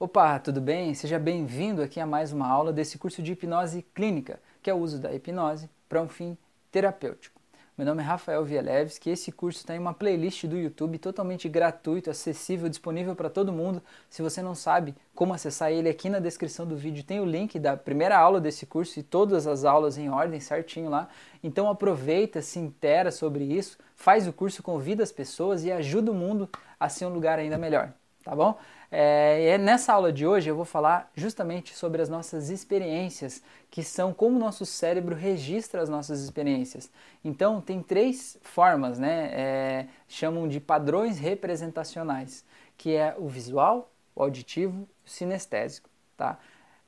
Opa, tudo bem? Seja bem-vindo aqui a mais uma aula desse curso de hipnose clínica, que é o uso da hipnose para um fim terapêutico. Meu nome é Rafael Vielewski e esse curso está em uma playlist do YouTube totalmente gratuito, acessível, disponível para todo mundo. Se você não sabe como acessar ele, aqui na descrição do vídeo tem o link da primeira aula desse curso e todas as aulas em ordem certinho lá. Então aproveita, se intera sobre isso, faz o curso, convida as pessoas e ajuda o mundo a ser um lugar ainda melhor, tá bom? É, é, nessa aula de hoje eu vou falar justamente sobre as nossas experiências, que são como o nosso cérebro registra as nossas experiências. Então, tem três formas, né? É, chamam de padrões representacionais, que é o visual, o auditivo e o sinestésico, tá?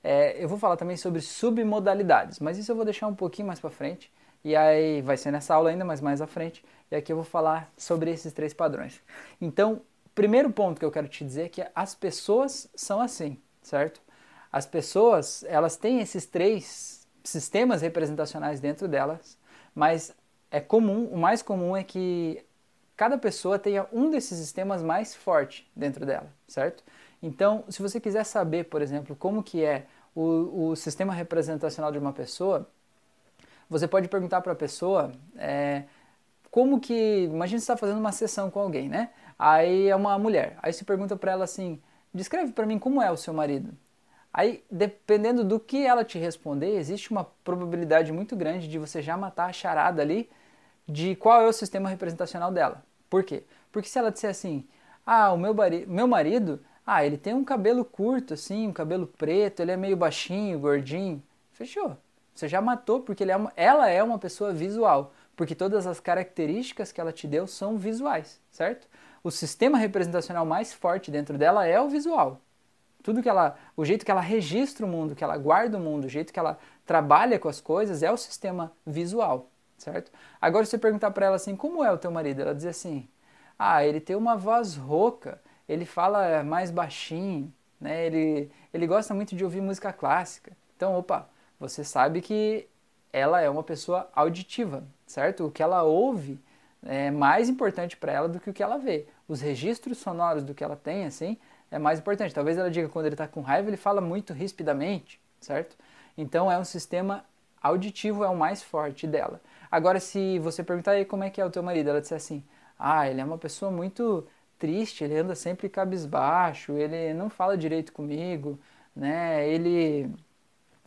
É, eu vou falar também sobre submodalidades, mas isso eu vou deixar um pouquinho mais para frente. E aí vai ser nessa aula ainda, mas mais à frente. E aqui eu vou falar sobre esses três padrões. Então, primeiro ponto que eu quero te dizer é que as pessoas são assim, certo? As pessoas, elas têm esses três sistemas representacionais dentro delas, mas é comum, o mais comum é que cada pessoa tenha um desses sistemas mais forte dentro dela, certo? Então, se você quiser saber, por exemplo, como que é o, o sistema representacional de uma pessoa, você pode perguntar para a pessoa é, como que, imagina você está fazendo uma sessão com alguém, né? Aí é uma mulher. Aí você pergunta para ela assim: descreve para mim como é o seu marido. Aí, dependendo do que ela te responder, existe uma probabilidade muito grande de você já matar a charada ali de qual é o sistema representacional dela. Por quê? Porque se ela disser assim: ah, o meu, meu marido, ah, ele tem um cabelo curto, assim, um cabelo preto, ele é meio baixinho, gordinho. Fechou. Você já matou porque é uma, ela é uma pessoa visual. Porque todas as características que ela te deu são visuais, certo? O sistema representacional mais forte dentro dela é o visual. Tudo que ela, o jeito que ela registra o mundo, que ela guarda o mundo, o jeito que ela trabalha com as coisas é o sistema visual, certo? Agora se você perguntar para ela assim, como é o teu marido? Ela diz assim: "Ah, ele tem uma voz rouca, ele fala mais baixinho, né? Ele ele gosta muito de ouvir música clássica". Então, opa, você sabe que ela é uma pessoa auditiva, certo? O que ela ouve é mais importante para ela do que o que ela vê. Os registros sonoros do que ela tem, assim, é mais importante. Talvez ela diga que quando ele está com raiva, ele fala muito rispidamente, certo? Então é um sistema auditivo, é o mais forte dela. Agora, se você perguntar aí como é que é o teu marido, ela disser assim, ah, ele é uma pessoa muito triste, ele anda sempre cabisbaixo, ele não fala direito comigo, né? Ele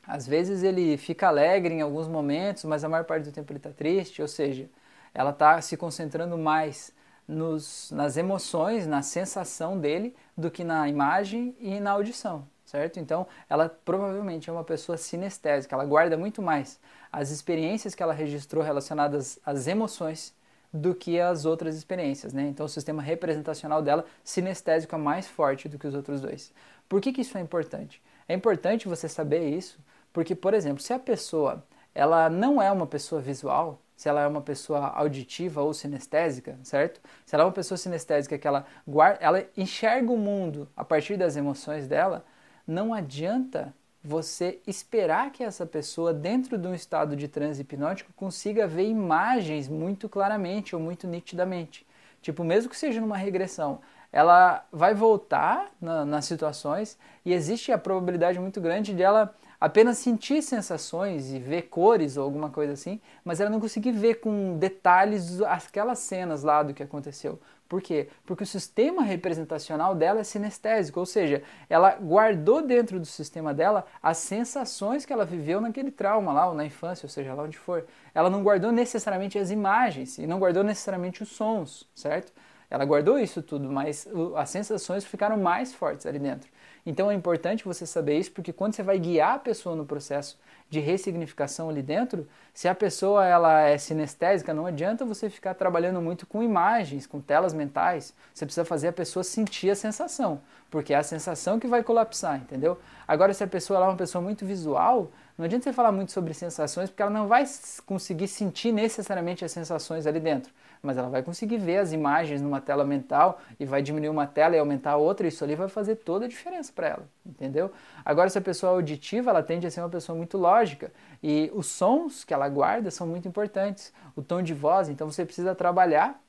às vezes ele fica alegre em alguns momentos, mas a maior parte do tempo ele está triste, ou seja, ela está se concentrando mais nos, nas emoções, na sensação dele, do que na imagem e na audição, certo? Então, ela provavelmente é uma pessoa sinestésica, ela guarda muito mais as experiências que ela registrou relacionadas às emoções do que as outras experiências, né? Então, o sistema representacional dela, sinestésico, é mais forte do que os outros dois. Por que, que isso é importante? É importante você saber isso, porque, por exemplo, se a pessoa ela não é uma pessoa visual, se ela é uma pessoa auditiva ou sinestésica, certo? Se ela é uma pessoa sinestésica que ela guarda, ela enxerga o mundo a partir das emoções dela, não adianta você esperar que essa pessoa, dentro de um estado de transe hipnótico, consiga ver imagens muito claramente ou muito nitidamente. Tipo, mesmo que seja numa regressão, ela vai voltar na, nas situações e existe a probabilidade muito grande de ela apenas sentir sensações e ver cores ou alguma coisa assim, mas ela não conseguir ver com detalhes aquelas cenas lá do que aconteceu. Por quê? Porque o sistema representacional dela é sinestésico, ou seja, ela guardou dentro do sistema dela as sensações que ela viveu naquele trauma lá, ou na infância, ou seja, lá onde for. Ela não guardou necessariamente as imagens e não guardou necessariamente os sons, certo? Ela guardou isso tudo, mas as sensações ficaram mais fortes ali dentro. Então é importante você saber isso, porque quando você vai guiar a pessoa no processo de ressignificação ali dentro, se a pessoa ela é sinestésica, não adianta você ficar trabalhando muito com imagens, com telas mentais. Você precisa fazer a pessoa sentir a sensação, porque é a sensação que vai colapsar, entendeu? Agora, se a pessoa é uma pessoa muito visual, não adianta você falar muito sobre sensações, porque ela não vai conseguir sentir necessariamente as sensações ali dentro, mas ela vai conseguir ver as imagens numa tela mental e vai diminuir uma tela e aumentar a outra, e isso ali vai fazer toda a diferença para ela, entendeu? Agora, se a pessoa é auditiva, ela tende a ser uma pessoa muito lógica, e os sons que ela guarda são muito importantes, o tom de voz, então você precisa trabalhar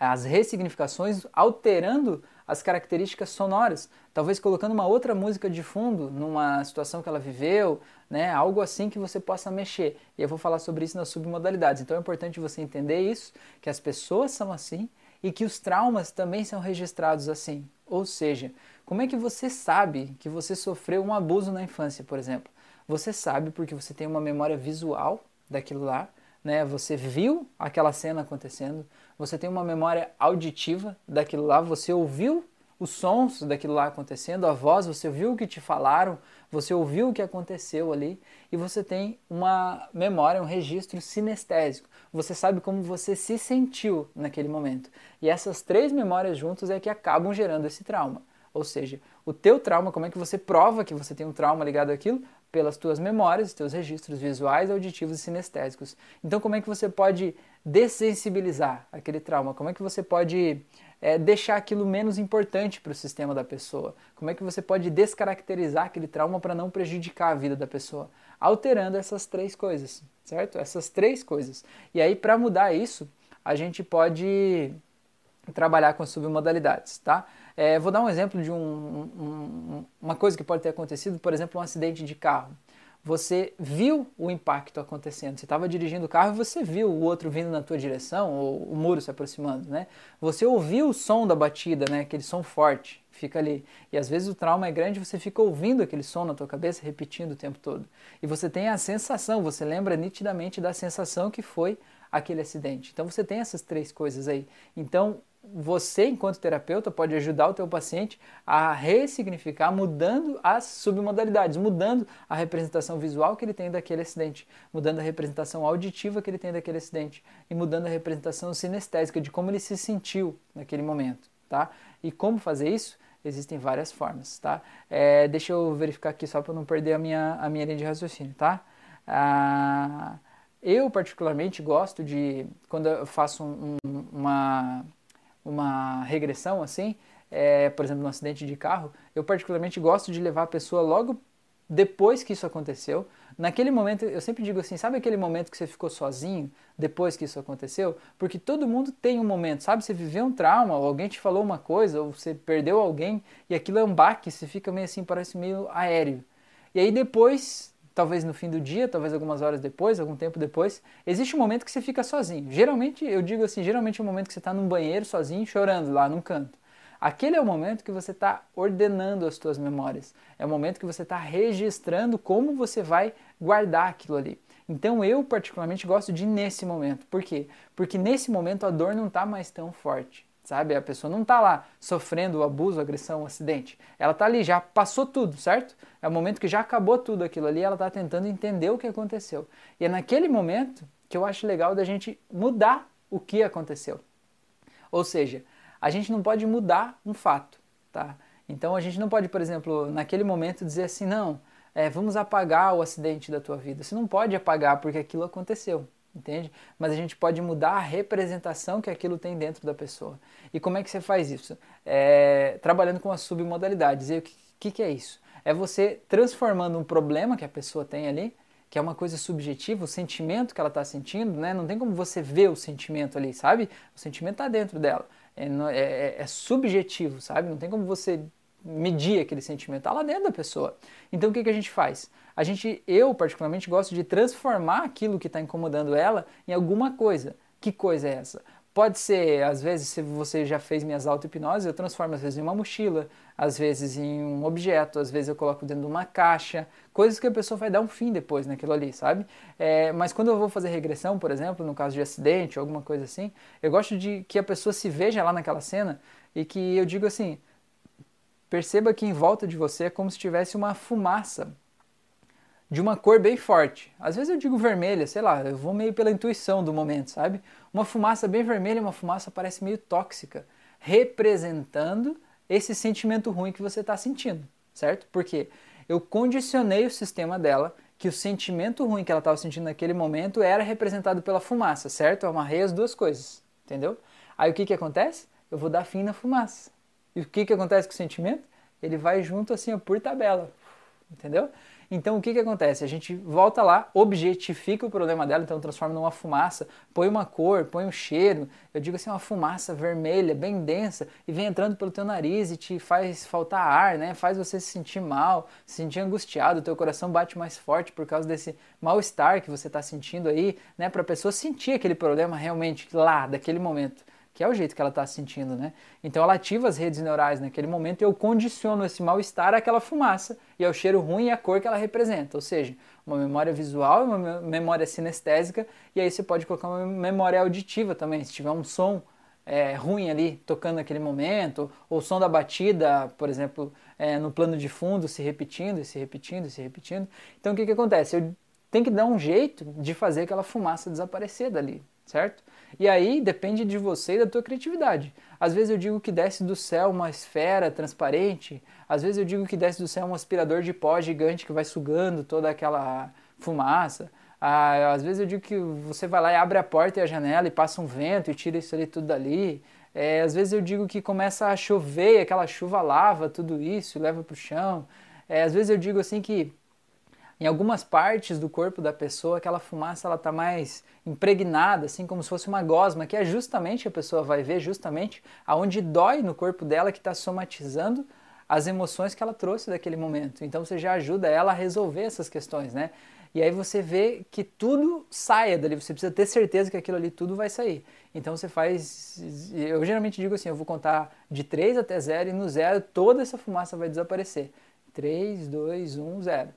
as ressignificações alterando as características sonoras, talvez colocando uma outra música de fundo numa situação que ela viveu, né? Algo assim que você possa mexer. E eu vou falar sobre isso nas submodalidades. Então é importante você entender isso, que as pessoas são assim e que os traumas também são registrados assim. Ou seja, como é que você sabe que você sofreu um abuso na infância, por exemplo? Você sabe porque você tem uma memória visual daquilo lá, né? Você viu aquela cena acontecendo, você tem uma memória auditiva daquilo lá, você ouviu os sons daquilo lá acontecendo, a voz, você ouviu o que te falaram, você ouviu o que aconteceu ali e você tem uma memória, um registro sinestésico. Você sabe como você se sentiu naquele momento. E essas três memórias juntas é que acabam gerando esse trauma. Ou seja, o teu trauma, como é que você prova que você tem um trauma ligado àquilo? Pelas tuas memórias, teus registros visuais, auditivos e sinestésicos. Então, como é que você pode dessensibilizar aquele trauma? Como é que você pode é, deixar aquilo menos importante para o sistema da pessoa? Como é que você pode descaracterizar aquele trauma para não prejudicar a vida da pessoa? Alterando essas três coisas, certo? Essas três coisas. E aí, para mudar isso, a gente pode trabalhar com submodalidades, tá? É, vou dar um exemplo de um, um, uma coisa que pode ter acontecido, por exemplo, um acidente de carro. Você viu o impacto acontecendo. Você estava dirigindo o carro e você viu o outro vindo na tua direção, ou o muro se aproximando, né? Você ouviu o som da batida, né? Aquele som forte, fica ali. E às vezes o trauma é grande, você fica ouvindo aquele som na tua cabeça, repetindo o tempo todo. E você tem a sensação, você lembra nitidamente da sensação que foi aquele acidente. Então você tem essas três coisas aí. Então você, enquanto terapeuta, pode ajudar o teu paciente a ressignificar, mudando as submodalidades, mudando a representação visual que ele tem daquele acidente, mudando a representação auditiva que ele tem daquele acidente e mudando a representação sinestésica de como ele se sentiu naquele momento, tá? E como fazer isso? Existem várias formas, tá? É, deixa eu verificar aqui só para não perder a minha, a minha linha de raciocínio, tá? Ah, eu particularmente gosto de, quando eu faço um, uma uma regressão assim, é, por exemplo, no acidente de carro, eu particularmente gosto de levar a pessoa logo depois que isso aconteceu. Naquele momento, eu sempre digo assim, sabe aquele momento que você ficou sozinho depois que isso aconteceu? Porque todo mundo tem um momento, sabe? Você viveu um trauma, ou alguém te falou uma coisa, ou você perdeu alguém, e aquilo é um baque, você fica meio assim, parece meio aéreo. E aí depois talvez no fim do dia, talvez algumas horas depois, algum tempo depois, existe um momento que você fica sozinho. Geralmente, eu digo assim, geralmente é um momento que você está num banheiro sozinho, chorando lá num canto. Aquele é o momento que você está ordenando as suas memórias. É o momento que você está registrando como você vai guardar aquilo ali. Então eu particularmente gosto de nesse momento. Por quê? Porque nesse momento a dor não está mais tão forte sabe? A pessoa não está lá sofrendo o abuso, agressão, acidente. Ela está ali, já passou tudo, certo? É o momento que já acabou tudo aquilo ali, ela está tentando entender o que aconteceu. E é naquele momento que eu acho legal da gente mudar o que aconteceu. Ou seja, a gente não pode mudar um fato, tá? Então a gente não pode, por exemplo, naquele momento dizer assim, não, é, vamos apagar o acidente da tua vida. Você não pode apagar porque aquilo aconteceu entende? Mas a gente pode mudar a representação que aquilo tem dentro da pessoa. E como é que você faz isso? É, trabalhando com as submodalidades. E o que, que, é isso? É você transformando um problema que a pessoa tem ali, que é uma coisa subjetiva, o sentimento que ela está sentindo, né? Não tem como você ver o sentimento ali, sabe? O sentimento está dentro dela. É, é, é, é subjetivo, sabe? Não tem como você medir aquele sentimento, está lá dentro da pessoa. Então o que, que a gente faz? A gente, eu particularmente gosto de transformar aquilo que está incomodando ela em alguma coisa. Que coisa é essa? Pode ser, às vezes, se você já fez minhas auto-hipnose, eu transformo às vezes em uma mochila, às vezes em um objeto, às vezes eu coloco dentro de uma caixa, coisas que a pessoa vai dar um fim depois naquilo ali, sabe? É, mas quando eu vou fazer regressão, por exemplo, no caso de acidente ou alguma coisa assim, eu gosto de que a pessoa se veja lá naquela cena e que eu digo assim, perceba que em volta de você é como se tivesse uma fumaça de uma cor bem forte. Às vezes eu digo vermelha, sei lá, eu vou meio pela intuição do momento, sabe? Uma fumaça bem vermelha, uma fumaça parece meio tóxica, representando esse sentimento ruim que você está sentindo, certo? Porque eu condicionei o sistema dela que o sentimento ruim que ela estava sentindo naquele momento era representado pela fumaça, certo? Eu amarrei as duas coisas, entendeu? Aí o que, que acontece? Eu vou dar fim na fumaça. E o que, que acontece com o sentimento? Ele vai junto assim, ó, por tabela entendeu? Então o que, que acontece? A gente volta lá, objetifica o problema dela, então transforma numa fumaça, põe uma cor, põe um cheiro, eu digo assim, uma fumaça vermelha, bem densa, e vem entrando pelo teu nariz e te faz faltar ar, né? Faz você se sentir mal, se sentir angustiado, teu coração bate mais forte por causa desse mal-estar que você está sentindo aí, né? Para a pessoa sentir aquele problema realmente lá, daquele momento que é o jeito que ela está sentindo, né? Então ela ativa as redes neurais naquele momento e eu condiciono esse mal-estar àquela fumaça e ao cheiro ruim e à cor que ela representa, ou seja, uma memória visual e uma memória sinestésica e aí você pode colocar uma memória auditiva também, se tiver um som é, ruim ali tocando naquele momento, ou o som da batida, por exemplo, é, no plano de fundo se repetindo e se repetindo e se repetindo. Então o que, que acontece? Eu tenho que dar um jeito de fazer aquela fumaça desaparecer dali, certo? E aí depende de você e da tua criatividade. Às vezes eu digo que desce do céu uma esfera transparente, às vezes eu digo que desce do céu um aspirador de pó gigante que vai sugando toda aquela fumaça. Ah, às vezes eu digo que você vai lá e abre a porta e a janela e passa um vento e tira isso ali tudo dali. É, às vezes eu digo que começa a chover aquela chuva lava tudo isso e leva para o chão. É, às vezes eu digo assim que em algumas partes do corpo da pessoa, aquela fumaça ela está mais impregnada, assim como se fosse uma gosma, que é justamente a pessoa vai ver justamente aonde dói no corpo dela que está somatizando as emoções que ela trouxe daquele momento. Então você já ajuda ela a resolver essas questões, né? E aí você vê que tudo saia dali, você precisa ter certeza que aquilo ali tudo vai sair. Então você faz. Eu geralmente digo assim: eu vou contar de 3 até 0 e no zero toda essa fumaça vai desaparecer. 3, 2, 1, 0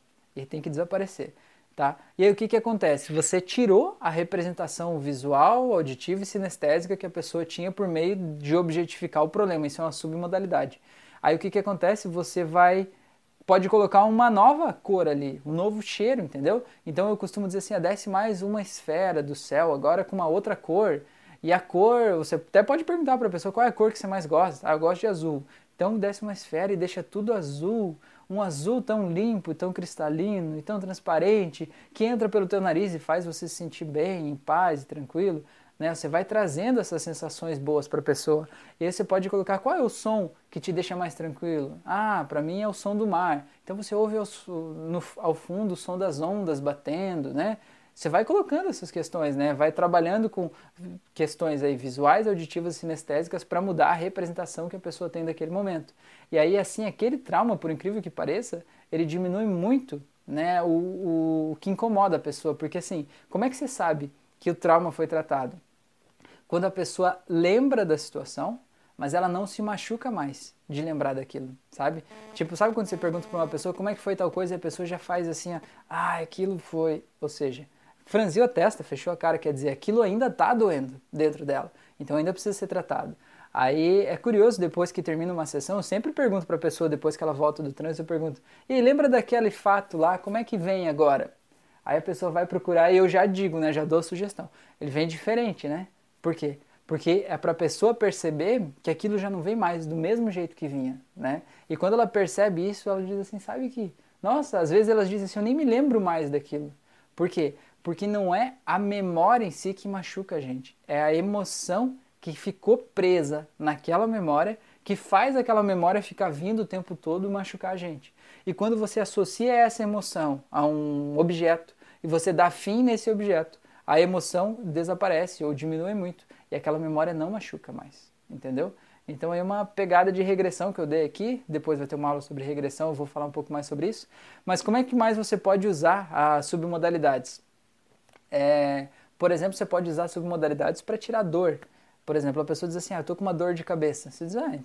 e tem que desaparecer. Tá? E aí o que, que acontece? Você tirou a representação visual, auditiva e sinestésica que a pessoa tinha por meio de objetificar o problema. Isso é uma submodalidade. Aí o que, que acontece? Você vai pode colocar uma nova cor ali, um novo cheiro, entendeu? Então eu costumo dizer assim, desce mais uma esfera do céu, agora com uma outra cor. E a cor, você até pode perguntar para a pessoa qual é a cor que você mais gosta. Ah, eu gosto de azul. Então desce uma esfera e deixa tudo azul, um azul tão limpo, tão cristalino e tão transparente que entra pelo teu nariz e faz você se sentir bem, em paz e tranquilo. Né? Você vai trazendo essas sensações boas para a pessoa. E aí você pode colocar qual é o som que te deixa mais tranquilo. Ah, para mim é o som do mar. Então você ouve ao, no, ao fundo o som das ondas batendo, né? Você vai colocando essas questões, né? Vai trabalhando com questões aí visuais, auditivas e sinestésicas para mudar a representação que a pessoa tem daquele momento. E aí, assim, aquele trauma, por incrível que pareça, ele diminui muito né, o, o, o que incomoda a pessoa. Porque, assim, como é que você sabe que o trauma foi tratado? Quando a pessoa lembra da situação, mas ela não se machuca mais de lembrar daquilo, sabe? Tipo, sabe quando você pergunta para uma pessoa como é que foi tal coisa e a pessoa já faz assim, ah, aquilo foi, ou seja, franziu a testa, fechou a cara, quer dizer, aquilo ainda está doendo dentro dela, então ainda precisa ser tratado. Aí é curioso, depois que termina uma sessão, eu sempre pergunto para a pessoa, depois que ela volta do trânsito, eu pergunto, e lembra daquele fato lá, como é que vem agora? Aí a pessoa vai procurar e eu já digo, né, já dou a sugestão. Ele vem diferente, né? Por quê? Porque é para a pessoa perceber que aquilo já não vem mais do mesmo jeito que vinha, né? E quando ela percebe isso, ela diz assim, sabe que, nossa, às vezes elas dizem assim, eu nem me lembro mais daquilo. Por quê? Porque não é a memória em si que machuca a gente, é a emoção que ficou presa naquela memória que faz aquela memória ficar vindo o tempo todo machucar a gente. E quando você associa essa emoção a um objeto e você dá fim nesse objeto, a emoção desaparece ou diminui muito e aquela memória não machuca mais, entendeu? Então é uma pegada de regressão que eu dei aqui, depois vai ter uma aula sobre regressão, eu vou falar um pouco mais sobre isso. Mas como é que mais você pode usar as submodalidades? É, por exemplo, você pode usar submodalidades para tirar dor. Por exemplo, a pessoa diz assim, ah, eu tô com uma dor de cabeça. Você diz, ah,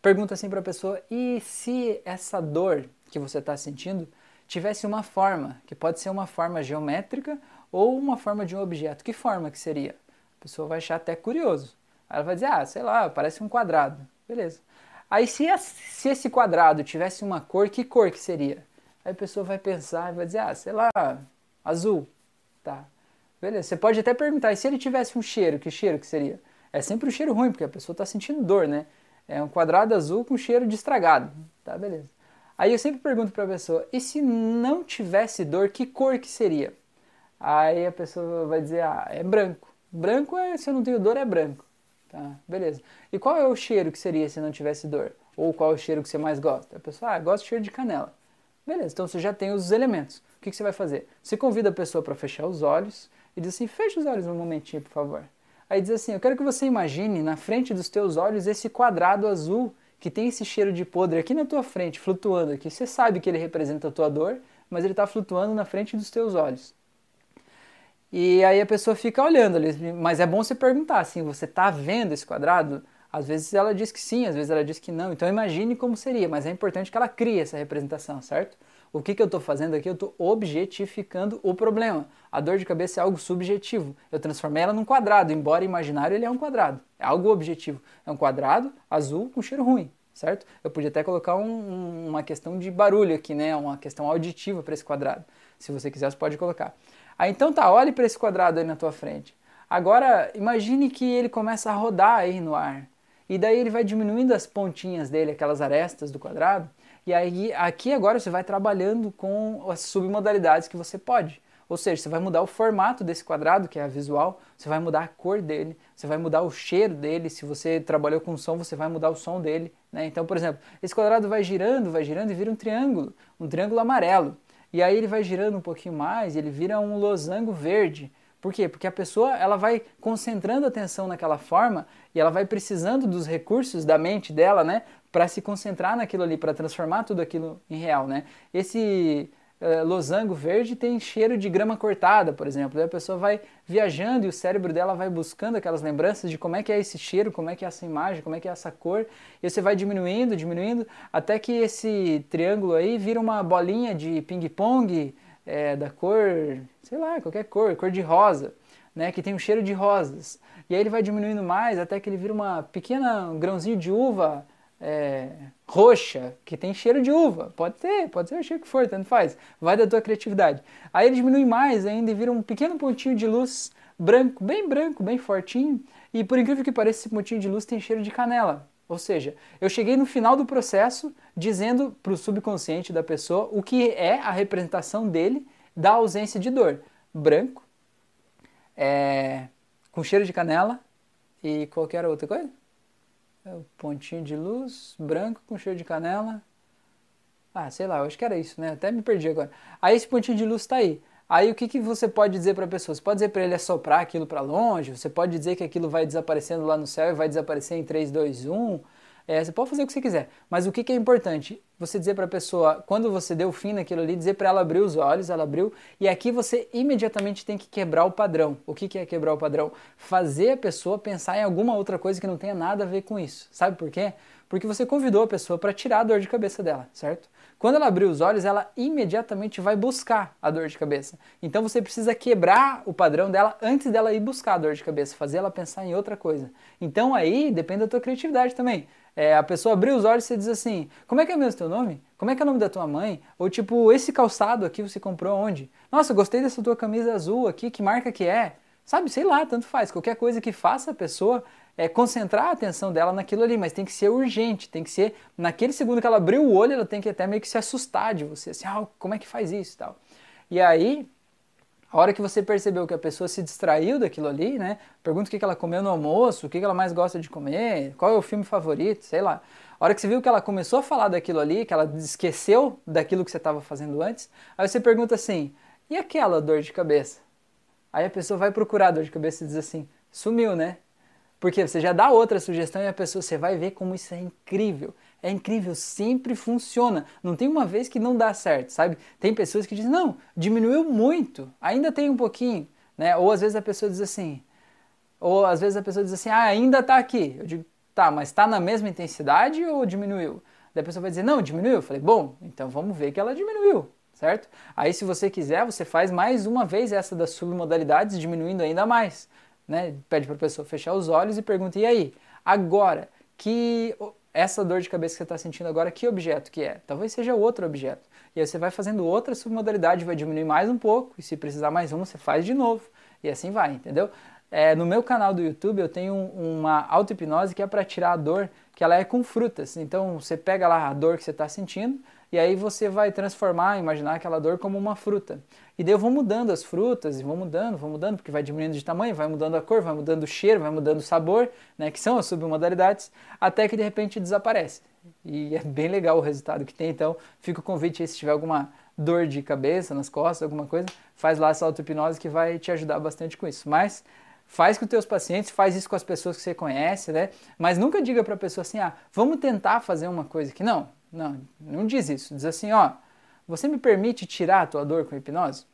pergunta assim para a pessoa, e se essa dor que você está sentindo tivesse uma forma, que pode ser uma forma geométrica ou uma forma de um objeto, que forma que seria? A pessoa vai achar até curioso. Ela vai dizer, ah, sei lá, parece um quadrado. Beleza. Aí se, se esse quadrado tivesse uma cor, que cor que seria? Aí a pessoa vai pensar e vai dizer, ah, sei lá, azul. Tá. Beleza. Você pode até perguntar, e se ele tivesse um cheiro, que cheiro que seria? É sempre um cheiro ruim, porque a pessoa está sentindo dor, né? É um quadrado azul com cheiro de estragado. Tá, beleza. Aí eu sempre pergunto para a pessoa, e se não tivesse dor, que cor que seria? Aí a pessoa vai dizer, ah, é branco. Branco é, se eu não tenho dor, é branco. Tá, beleza. E qual é o cheiro que seria se não tivesse dor? Ou qual é o cheiro que você mais gosta? A pessoa, ah, gosta de cheiro de canela. Beleza, então você já tem os elementos. O que, que você vai fazer? Você convida a pessoa para fechar os olhos e diz assim: fecha os olhos um momentinho, por favor. Aí diz assim: eu quero que você imagine na frente dos teus olhos esse quadrado azul que tem esse cheiro de podre aqui na tua frente, flutuando aqui. Você sabe que ele representa a tua dor, mas ele está flutuando na frente dos teus olhos. E aí a pessoa fica olhando ali, mas é bom você perguntar assim: você está vendo esse quadrado? Às vezes ela diz que sim, às vezes ela diz que não. Então imagine como seria, mas é importante que ela crie essa representação, certo? O que, que eu estou fazendo aqui? Eu estou objetificando o problema. A dor de cabeça é algo subjetivo. Eu transformei ela num quadrado, embora imaginário ele é um quadrado. É algo objetivo. É um quadrado azul com cheiro ruim, certo? Eu podia até colocar um, uma questão de barulho aqui, né? Uma questão auditiva para esse quadrado. Se você quiser, você pode colocar. Aí então tá, olhe para esse quadrado aí na tua frente. Agora imagine que ele começa a rodar aí no ar. E daí ele vai diminuindo as pontinhas dele, aquelas arestas do quadrado. E aí aqui agora você vai trabalhando com as submodalidades que você pode. Ou seja, você vai mudar o formato desse quadrado, que é a visual, você vai mudar a cor dele, você vai mudar o cheiro dele. Se você trabalhou com som, você vai mudar o som dele. Né? Então, por exemplo, esse quadrado vai girando, vai girando e vira um triângulo, um triângulo amarelo. E aí ele vai girando um pouquinho mais, ele vira um losango verde. Por quê? Porque a pessoa ela vai concentrando a atenção naquela forma e ela vai precisando dos recursos da mente dela, né, para se concentrar naquilo ali, para transformar tudo aquilo em real, né? Esse uh, losango verde tem cheiro de grama cortada, por exemplo. E a pessoa vai viajando e o cérebro dela vai buscando aquelas lembranças de como é que é esse cheiro, como é que é essa imagem, como é que é essa cor. E você vai diminuindo, diminuindo, até que esse triângulo aí vira uma bolinha de ping-pong é, da cor, sei lá, qualquer cor, cor de rosa, né, que tem um cheiro de rosas. E aí ele vai diminuindo mais até que ele vira uma pequena um grãozinho de uva é, roxa, que tem cheiro de uva. Pode ser, pode ser o cheiro que for, tanto faz. Vai da tua criatividade. Aí ele diminui mais ainda e vira um pequeno pontinho de luz branco, bem branco, bem fortinho. E por incrível que pareça, esse pontinho de luz tem cheiro de canela. Ou seja, eu cheguei no final do processo dizendo para o subconsciente da pessoa o que é a representação dele da ausência de dor. Branco, é, com cheiro de canela e qualquer outra coisa. É o pontinho de luz, branco com cheiro de canela. Ah, sei lá, eu acho que era isso, né? Até me perdi agora. Aí esse pontinho de luz está aí. Aí o que, que você pode dizer para a pessoa? Você pode dizer para ele assoprar aquilo para longe, você pode dizer que aquilo vai desaparecendo lá no céu e vai desaparecer em 3, 2, 1. É, você pode fazer o que você quiser. Mas o que, que é importante? Você dizer para a pessoa, quando você deu fim naquilo ali, dizer para ela abrir os olhos, ela abriu, e aqui você imediatamente tem que quebrar o padrão. O que, que é quebrar o padrão? Fazer a pessoa pensar em alguma outra coisa que não tenha nada a ver com isso. Sabe por quê? Porque você convidou a pessoa para tirar a dor de cabeça dela, certo? Quando ela abrir os olhos, ela imediatamente vai buscar a dor de cabeça. Então você precisa quebrar o padrão dela antes dela ir buscar a dor de cabeça, fazer ela pensar em outra coisa. Então aí depende da tua criatividade também. É, a pessoa abrir os olhos e você diz assim: Como é que é mesmo teu nome? Como é que é o nome da tua mãe? Ou tipo, esse calçado aqui você comprou onde? Nossa, gostei dessa tua camisa azul aqui, que marca que é? Sabe, sei lá, tanto faz. Qualquer coisa que faça a pessoa é, concentrar a atenção dela naquilo ali, mas tem que ser urgente, tem que ser naquele segundo que ela abriu o olho, ela tem que até meio que se assustar de você, assim, ah, como é que faz isso e tal. E aí, a hora que você percebeu que a pessoa se distraiu daquilo ali, né? Pergunta o que ela comeu no almoço, o que ela mais gosta de comer, qual é o filme favorito, sei lá. A hora que você viu que ela começou a falar daquilo ali, que ela esqueceu daquilo que você estava fazendo antes, aí você pergunta assim: e aquela dor de cabeça? Aí a pessoa vai procurar a dor de cabeça e diz assim: sumiu, né? Porque você já dá outra sugestão e a pessoa, você vai ver como isso é incrível. É incrível, sempre funciona. Não tem uma vez que não dá certo, sabe? Tem pessoas que dizem, não, diminuiu muito, ainda tem um pouquinho, né? Ou às vezes a pessoa diz assim, ou às vezes a pessoa diz assim, ah, ainda está aqui. Eu digo, tá, mas está na mesma intensidade ou diminuiu? Daí a pessoa vai dizer, não, diminuiu. Eu falei, bom, então vamos ver que ela diminuiu, certo? Aí se você quiser, você faz mais uma vez essa das submodalidades, diminuindo ainda mais né? Pede para a pessoa fechar os olhos e pergunta: e aí, agora que essa dor de cabeça que você está sentindo agora, que objeto que é? Talvez seja outro objeto. E aí você vai fazendo outra submodalidade, vai diminuir mais um pouco, e se precisar mais uma, você faz de novo. E assim vai, entendeu? É, no meu canal do YouTube eu tenho uma auto-hipnose que é para tirar a dor, que ela é com frutas. Então você pega lá a dor que você está sentindo e aí você vai transformar, imaginar aquela dor como uma fruta. E daí eu vou mudando as frutas, e vou mudando, vou mudando, porque vai diminuindo de tamanho, vai mudando a cor, vai mudando o cheiro, vai mudando o sabor, né, que são as submodalidades, até que de repente desaparece. E é bem legal o resultado que tem, então fica o convite aí se tiver alguma dor de cabeça, nas costas, alguma coisa, faz lá essa auto-hipnose que vai te ajudar bastante com isso. Mas faz com os teus pacientes, faz isso com as pessoas que você conhece, né? Mas nunca diga para a pessoa assim, ah, vamos tentar fazer uma coisa aqui. Não, não, não diz isso. Diz assim, ó, você me permite tirar a tua dor com hipnose?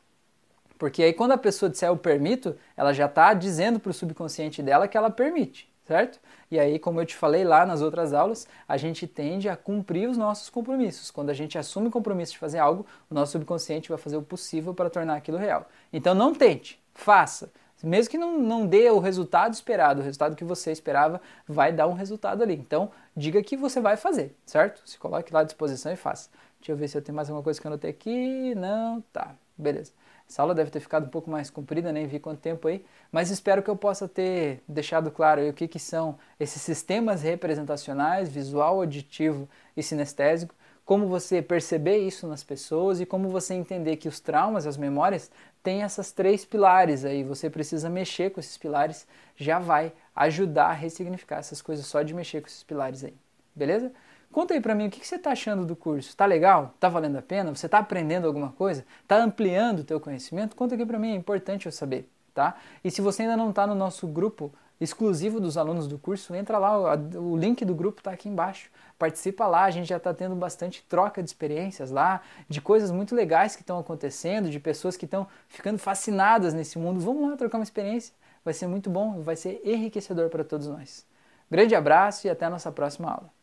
Porque aí quando a pessoa disser eu permito, ela já está dizendo para o subconsciente dela que ela permite, certo? E aí, como eu te falei lá nas outras aulas, a gente tende a cumprir os nossos compromissos. Quando a gente assume o compromisso de fazer algo, o nosso subconsciente vai fazer o possível para tornar aquilo real. Então não tente, faça. Mesmo que não, não dê o resultado esperado, o resultado que você esperava, vai dar um resultado ali. Então, diga que você vai fazer, certo? Se coloque lá à disposição e faça. Deixa eu ver se eu tenho mais alguma coisa que eu anotei aqui. Não, tá. Beleza. Essa aula deve ter ficado um pouco mais comprida, nem vi quanto tempo aí, mas espero que eu possa ter deixado claro o que, que são esses sistemas representacionais, visual, auditivo e sinestésico, como você perceber isso nas pessoas e como você entender que os traumas, as memórias, têm essas três pilares aí. Você precisa mexer com esses pilares, já vai ajudar a ressignificar essas coisas só de mexer com esses pilares aí. Beleza? Conta aí para mim o que, você está achando do curso. Tá legal? Tá valendo a pena? Você está aprendendo alguma coisa? Tá ampliando o teu conhecimento? Conta aqui para mim, é importante eu saber, tá? E se você ainda não está no nosso grupo exclusivo dos alunos do curso, entra lá, o link do grupo está aqui embaixo. Participa lá, a gente já está tendo bastante troca de experiências lá, de coisas muito legais que estão acontecendo, de pessoas que estão ficando fascinadas nesse mundo. Vamos lá trocar uma experiência, vai ser muito bom, vai ser enriquecedor para todos nós. Grande abraço e até a nossa próxima aula.